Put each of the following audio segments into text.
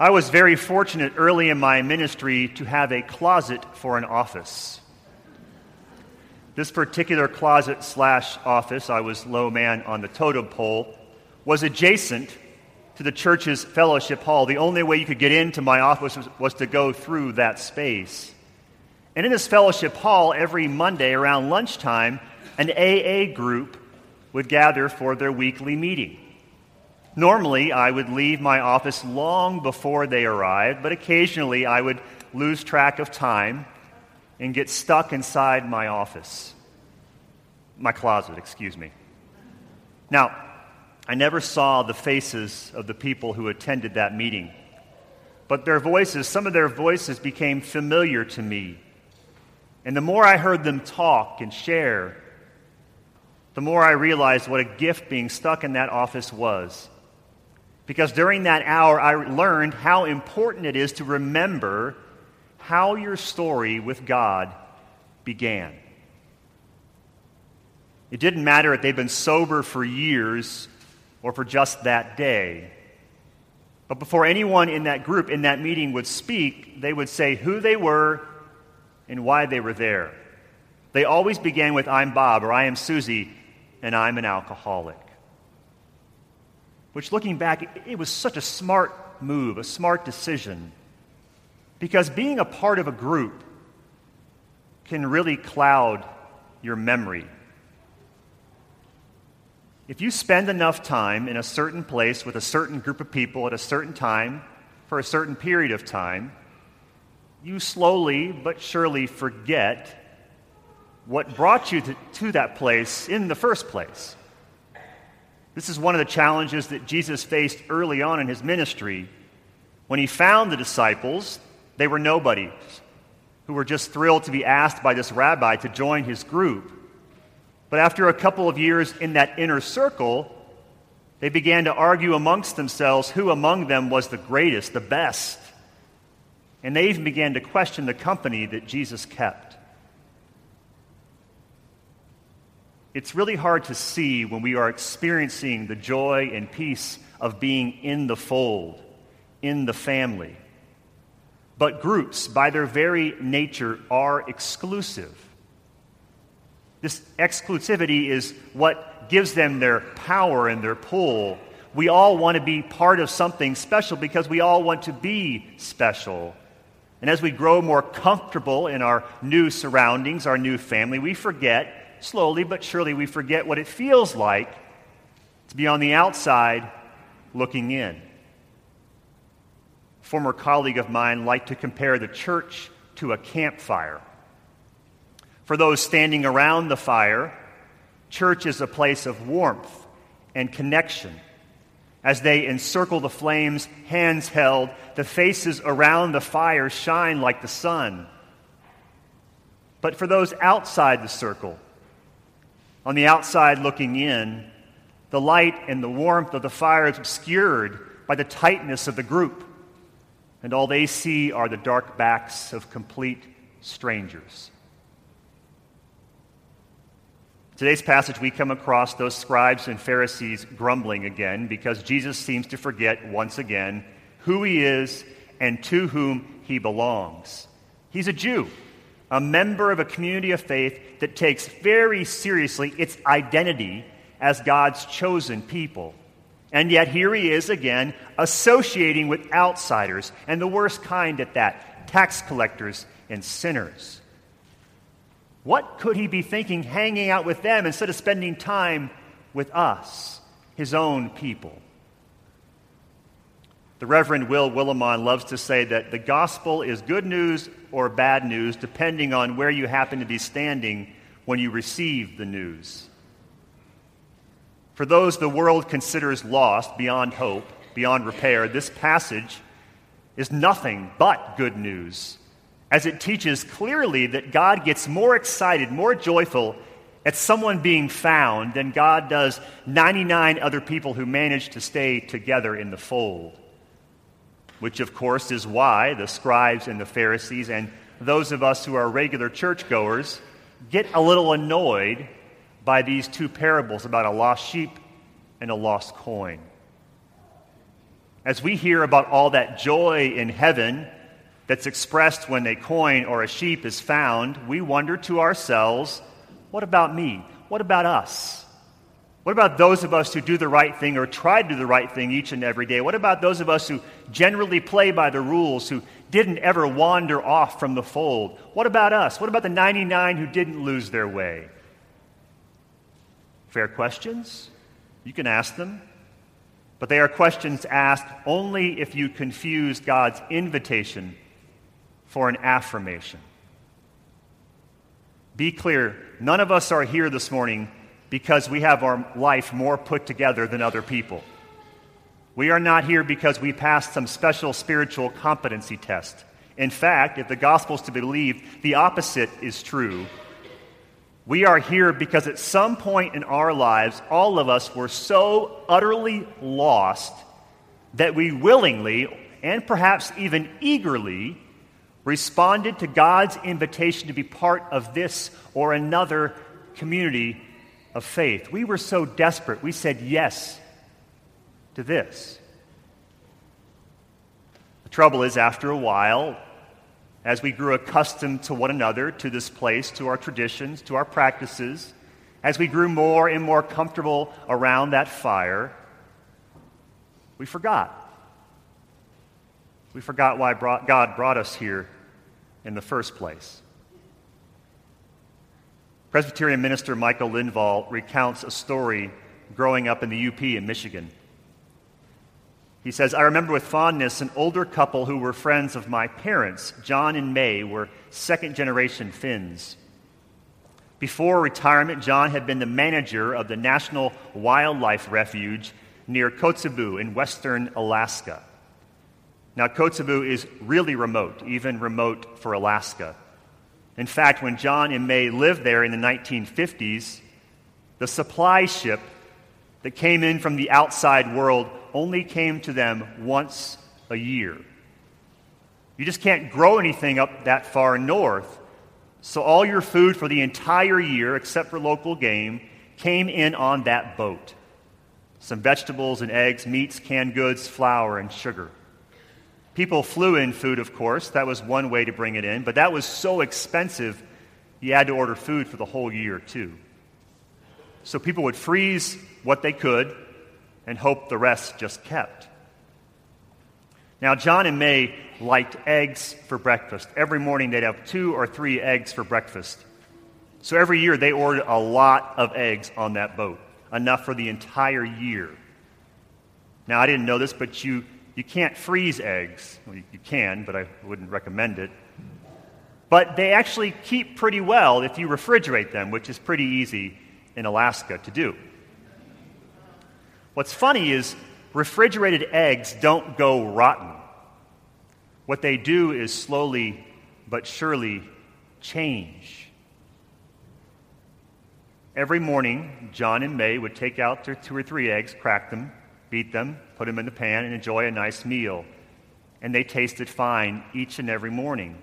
I was very fortunate early in my ministry to have a closet for an office. This particular closet slash office, I was low man on the totem pole, was adjacent to the church's fellowship hall. The only way you could get into my office was, was to go through that space. And in this fellowship hall, every Monday around lunchtime, an AA group would gather for their weekly meeting. Normally, I would leave my office long before they arrived, but occasionally I would lose track of time and get stuck inside my office, my closet, excuse me. Now, I never saw the faces of the people who attended that meeting, but their voices, some of their voices became familiar to me. And the more I heard them talk and share, the more I realized what a gift being stuck in that office was. Because during that hour, I learned how important it is to remember how your story with God began. It didn't matter if they'd been sober for years or for just that day. But before anyone in that group, in that meeting, would speak, they would say who they were and why they were there. They always began with, I'm Bob, or I am Susie, and I'm an alcoholic. Which, looking back, it was such a smart move, a smart decision. Because being a part of a group can really cloud your memory. If you spend enough time in a certain place with a certain group of people at a certain time for a certain period of time, you slowly but surely forget what brought you to, to, that place in the first place. This is one of the challenges that Jesus faced early on in his ministry. When he found the disciples, they were nobodies who were just thrilled to be asked by this rabbi to join his group. But after a couple of years in that inner circle, they began to argue amongst themselves who among them was the greatest, the best. And they even began to question the company that Jesus kept. It's really hard to see when we are experiencing the joy and peace of being in the fold, in the family. But groups, by their very nature, are exclusive. This exclusivity is what gives them their power and their pull. We all want to be part of something special because we all want to be special. And as we grow more comfortable in our new surroundings, our new family, we forget, slowly but surely, we forget what it feels like to be on the outside looking in A former colleague of mine liked to compare the church to a campfire. For those standing around the fire, church is a place of warmth and connection. As they encircle the flames, hands held, the faces around the fire shine like the sun. But for those outside the circle, on the outside looking in, the light and the warmth of the fire is obscured by the tightness of the group and all they see are the dark backs of complete strangers. Today's passage, we come across those scribes and Pharisees grumbling again because Jesus seems to forget once again who he is and to whom he belongs. He's a Jew, a member of a community of faith that takes very seriously its identity as God's chosen people. And yet, here he is again, associating with outsiders, and the worst kind at that tax collectors and sinners. What could he be thinking hanging out with them instead of spending time with us, his own people? The Reverend Will Willimon loves to say that the gospel is good news or bad news depending on where you happen to be standing when you receive the news. For those the world considers lost, beyond hope, beyond repair, this passage is nothing but good news, as it teaches clearly that God gets more excited, more joyful at someone being found than God does 99 other people who manage to stay together in the fold. Which, of course, is why the scribes and the Pharisees and those of us who are regular churchgoers get a little annoyed by these two parables about a lost sheep and a lost coin. As we hear about all that joy in heaven that's expressed when a coin or a sheep is found, we wonder to ourselves, what about me? What about us? What about those of us who do the right thing or try to do the right thing each and every day? What about those of us who generally play by the rules, who didn't ever wander off from the fold? What about us? What about the 99 who didn't lose their way? Fair questions. You can ask them. But they are questions asked only if you confuse God's invitation for an affirmation. Be clear, none of us are here this morning because we have our life more put together than other people. We are not here because we passed some special spiritual competency test. In fact, if the gospel is to be believed, the opposite is true. We are here because at some point in our lives, all of us were so utterly lost that we willingly and perhaps even eagerly responded to God's invitation to be part of this or another community of faith. We were so desperate, we said yes to this. The trouble is, after a while, as we grew accustomed to one another, to this place, to our traditions, to our practices, as we grew more and more comfortable around that fire, we forgot. We forgot why God brought us here in the first place. Presbyterian minister Michael Lindvall recounts a story growing up in the UP in Michigan. He says, I remember with fondness an older couple who were friends of my parents. John and May were second generation Finns. Before retirement, John had been the manager of the National Wildlife Refuge near Kotzebue in western Alaska. Now, Kotzebue is really remote, even remote for Alaska. In fact, when John and May lived there in the 1950s, the supply ship that came in from the outside world only came to them once a year. You just can't grow anything up that far north. So all your food for the entire year, except for local game, came in on that boat. Some vegetables and eggs, meats, canned goods, flour, and sugar. People flew in food, of course. That was one way to bring it in, but that was so expensive, you had to order food for the whole year, too. So people would freeze what they could and hope the rest just kept. Now, John and May liked eggs for breakfast. Every morning they'd have two or three eggs for breakfast. So every year they ordered a lot of eggs on that boat, enough for the entire year. Now, I didn't know this, but you you can't freeze eggs. Well, you can, but I wouldn't recommend it. But they actually keep pretty well if you refrigerate them, which is pretty easy in Alaska to do. What's funny is refrigerated eggs don't go rotten. What they do is slowly but surely change. Every morning, John and May would take out their two or three eggs, crack them, beat them, put them in the pan, and enjoy a nice meal. And they tasted fine each and every morning.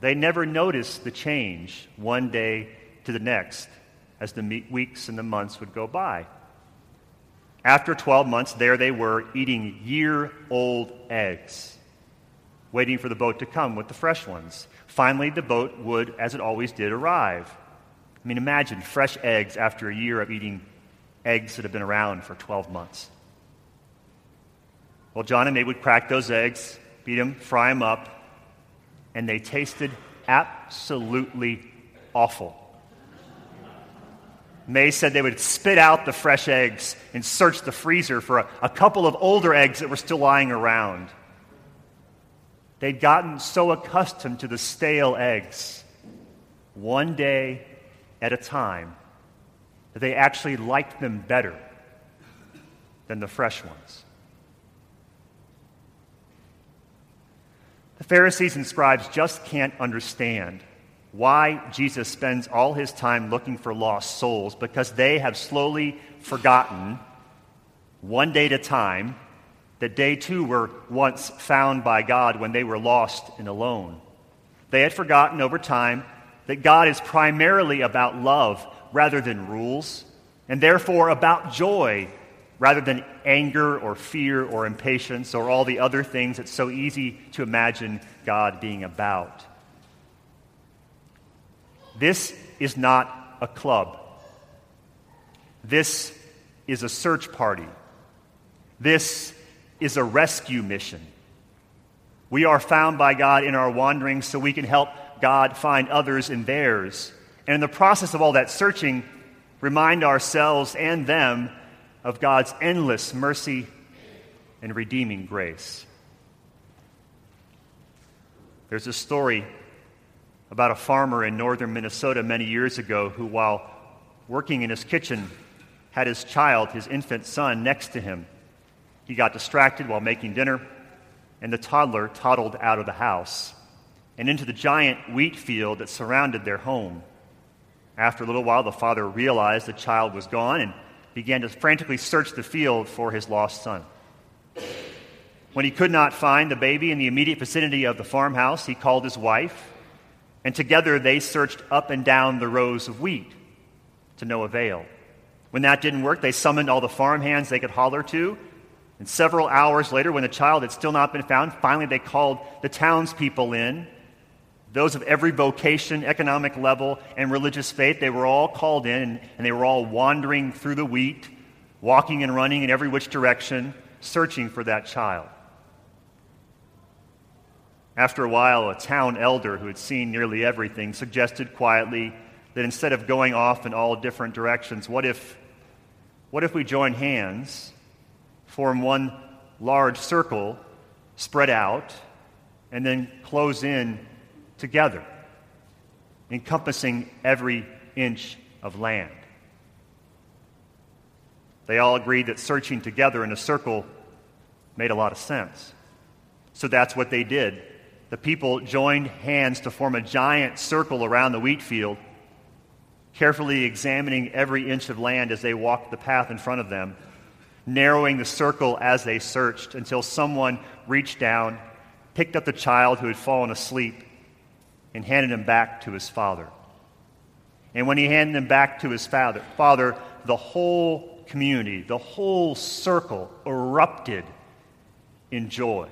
They never noticed the change one day to the next as the weeks and the months would go by. After 12 months, there they were eating year old eggs, waiting for the boat to come with the fresh ones. Finally, the boat would, as it always did, arrive. I mean, imagine fresh eggs after a year of eating eggs that have been around for 12 months. Well, John and May would crack those eggs, beat them, fry them up, and they tasted absolutely awful. May said they would spit out the fresh eggs and search the freezer for a, a, couple of older eggs that were still lying around. They'd gotten so accustomed to the stale eggs, one day at a time, they actually liked them better than the fresh ones. The Pharisees and scribes just can't understand why Jesus spends all his time looking for lost souls because they have slowly forgotten, one day at a time, that they too were once found by God when they were lost and alone. They had forgotten over time that God is primarily about love rather than rules, and therefore about joy rather than anger or fear or impatience or all the other things it's so easy to imagine God being about. This is not a club. This is a search party. This is a rescue mission. We are found by God in our wanderings so we can help God find others in theirs. And in the process of all that searching, remind ourselves and them of God's endless mercy and redeeming grace. There's a story about a farmer in northern Minnesota many years ago who, while working in his kitchen, had his child, his infant son, next to him. He got distracted while making dinner, and the toddler toddled out of the house and into the giant wheat field that surrounded their home. After a little while, the father realized the child was gone and began to frantically search the field for his lost son. When he could not find the baby in the immediate vicinity of the farmhouse, he called his wife, and together they searched up and down the rows of wheat to no avail. When that didn't work, they summoned all the farmhands they could holler to. And several hours later, when the child had still not been found, finally they called the townspeople in those of every vocation, economic level, and religious faith, they were all called in and they were all wandering through the wheat, walking and running in every which direction, searching for that child. After a while, a town elder who had seen nearly everything suggested quietly that instead of going off in all different directions, what if, what if we join hands, form one large circle, spread out, and then close in together, encompassing every inch of land. They all agreed that searching together in a circle made a lot of sense. So that's what they did. The people joined hands to form a giant circle around the wheat field, carefully examining every inch of land as they walked the path in front of them, narrowing the circle as they searched until someone reached down, picked up the child who had fallen asleep, and handed him back to his father. And when he handed him back to his father, father, the whole community, the whole circle erupted in joy.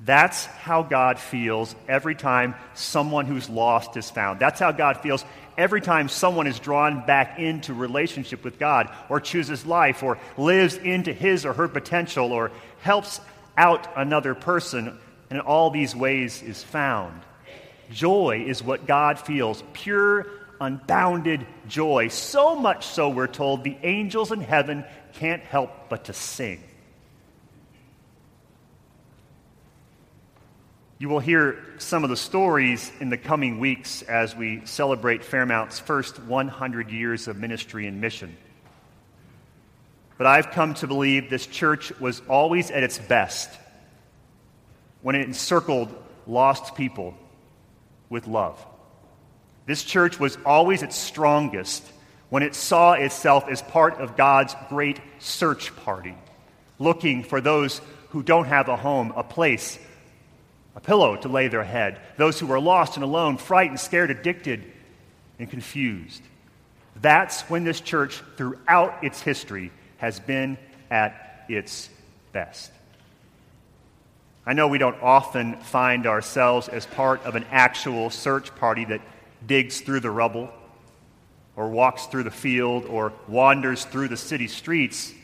That's how God feels every time someone who's lost is found. That's how God feels every time someone is drawn back into relationship with God or chooses life or lives into his or her potential or helps out another person and in all these ways is found. Joy is what God feels pure, unbounded joy. So much so, we're told, the angels in heaven can't help but to sing. You will hear some of the stories in the coming weeks as we celebrate Fairmount's first 100 years of ministry and mission. But I've come to believe this church was always at its best when it encircled lost people with love. This church was always its strongest when it saw itself as part of God's great search party, looking for those who don't have a home, a place, a pillow to lay their head, those who are lost and alone, frightened, scared, addicted, and confused. That's when this church, throughout its history, has been at its best. I know we don't often find ourselves as part of an actual search party that digs through the rubble or walks through the field or wanders through the city streets.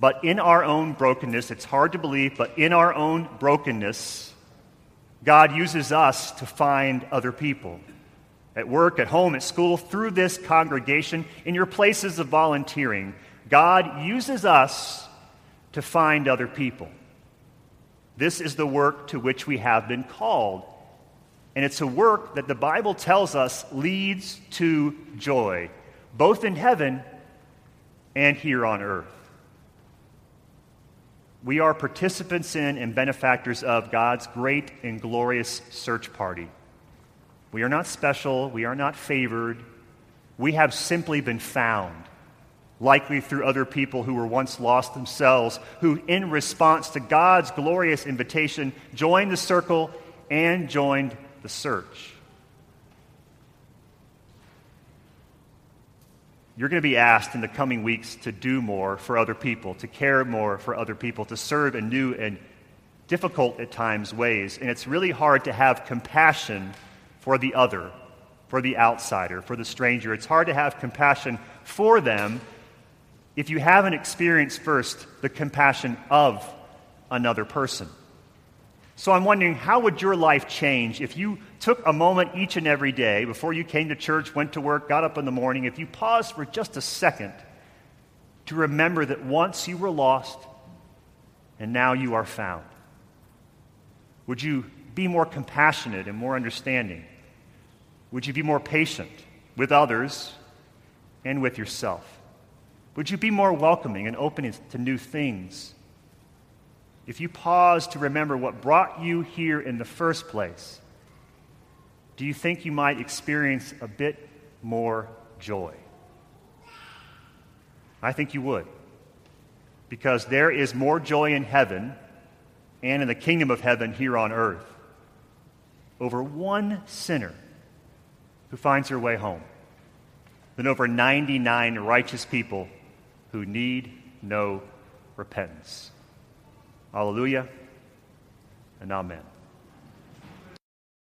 But in our own brokenness, it's hard to believe, but in our own brokenness, God uses us to find other people. At work, at home, at school, through this congregation, in your places of volunteering, God uses us to find other people. This is the work to which we have been called. And it's a work that the Bible tells us leads to joy, both in heaven and here on earth. We are participants in and benefactors of God's great and glorious search party. We are not special, we are not favored, we have simply been found likely through other people who were once lost themselves, who, in response to God's glorious invitation, joined the circle and joined the search. you're going to be asked in the coming weeks to do more for other people, to care more for other people, to serve in new and difficult at times ways. And it's really hard to have compassion for the other, for the outsider, for the stranger. It's hard to have compassion for them if you haven't experienced first the compassion of another person. So I'm wondering, how would your life change if you took a moment each and every day before you came to church, went to work, got up in the morning, if you paused for just a second to remember that once you were lost and now you are found? Would you be more compassionate and more understanding? Would you be more patient with others and with yourself? Would you be more welcoming and open to new things? if you pause to remember what brought you here in the first place, do you think you might experience a bit more joy? I think you would. Because there is more joy in heaven and in the kingdom of heaven here on earth over one sinner who finds her way home than over 99 righteous people who need no repentance. Hallelujah and amen.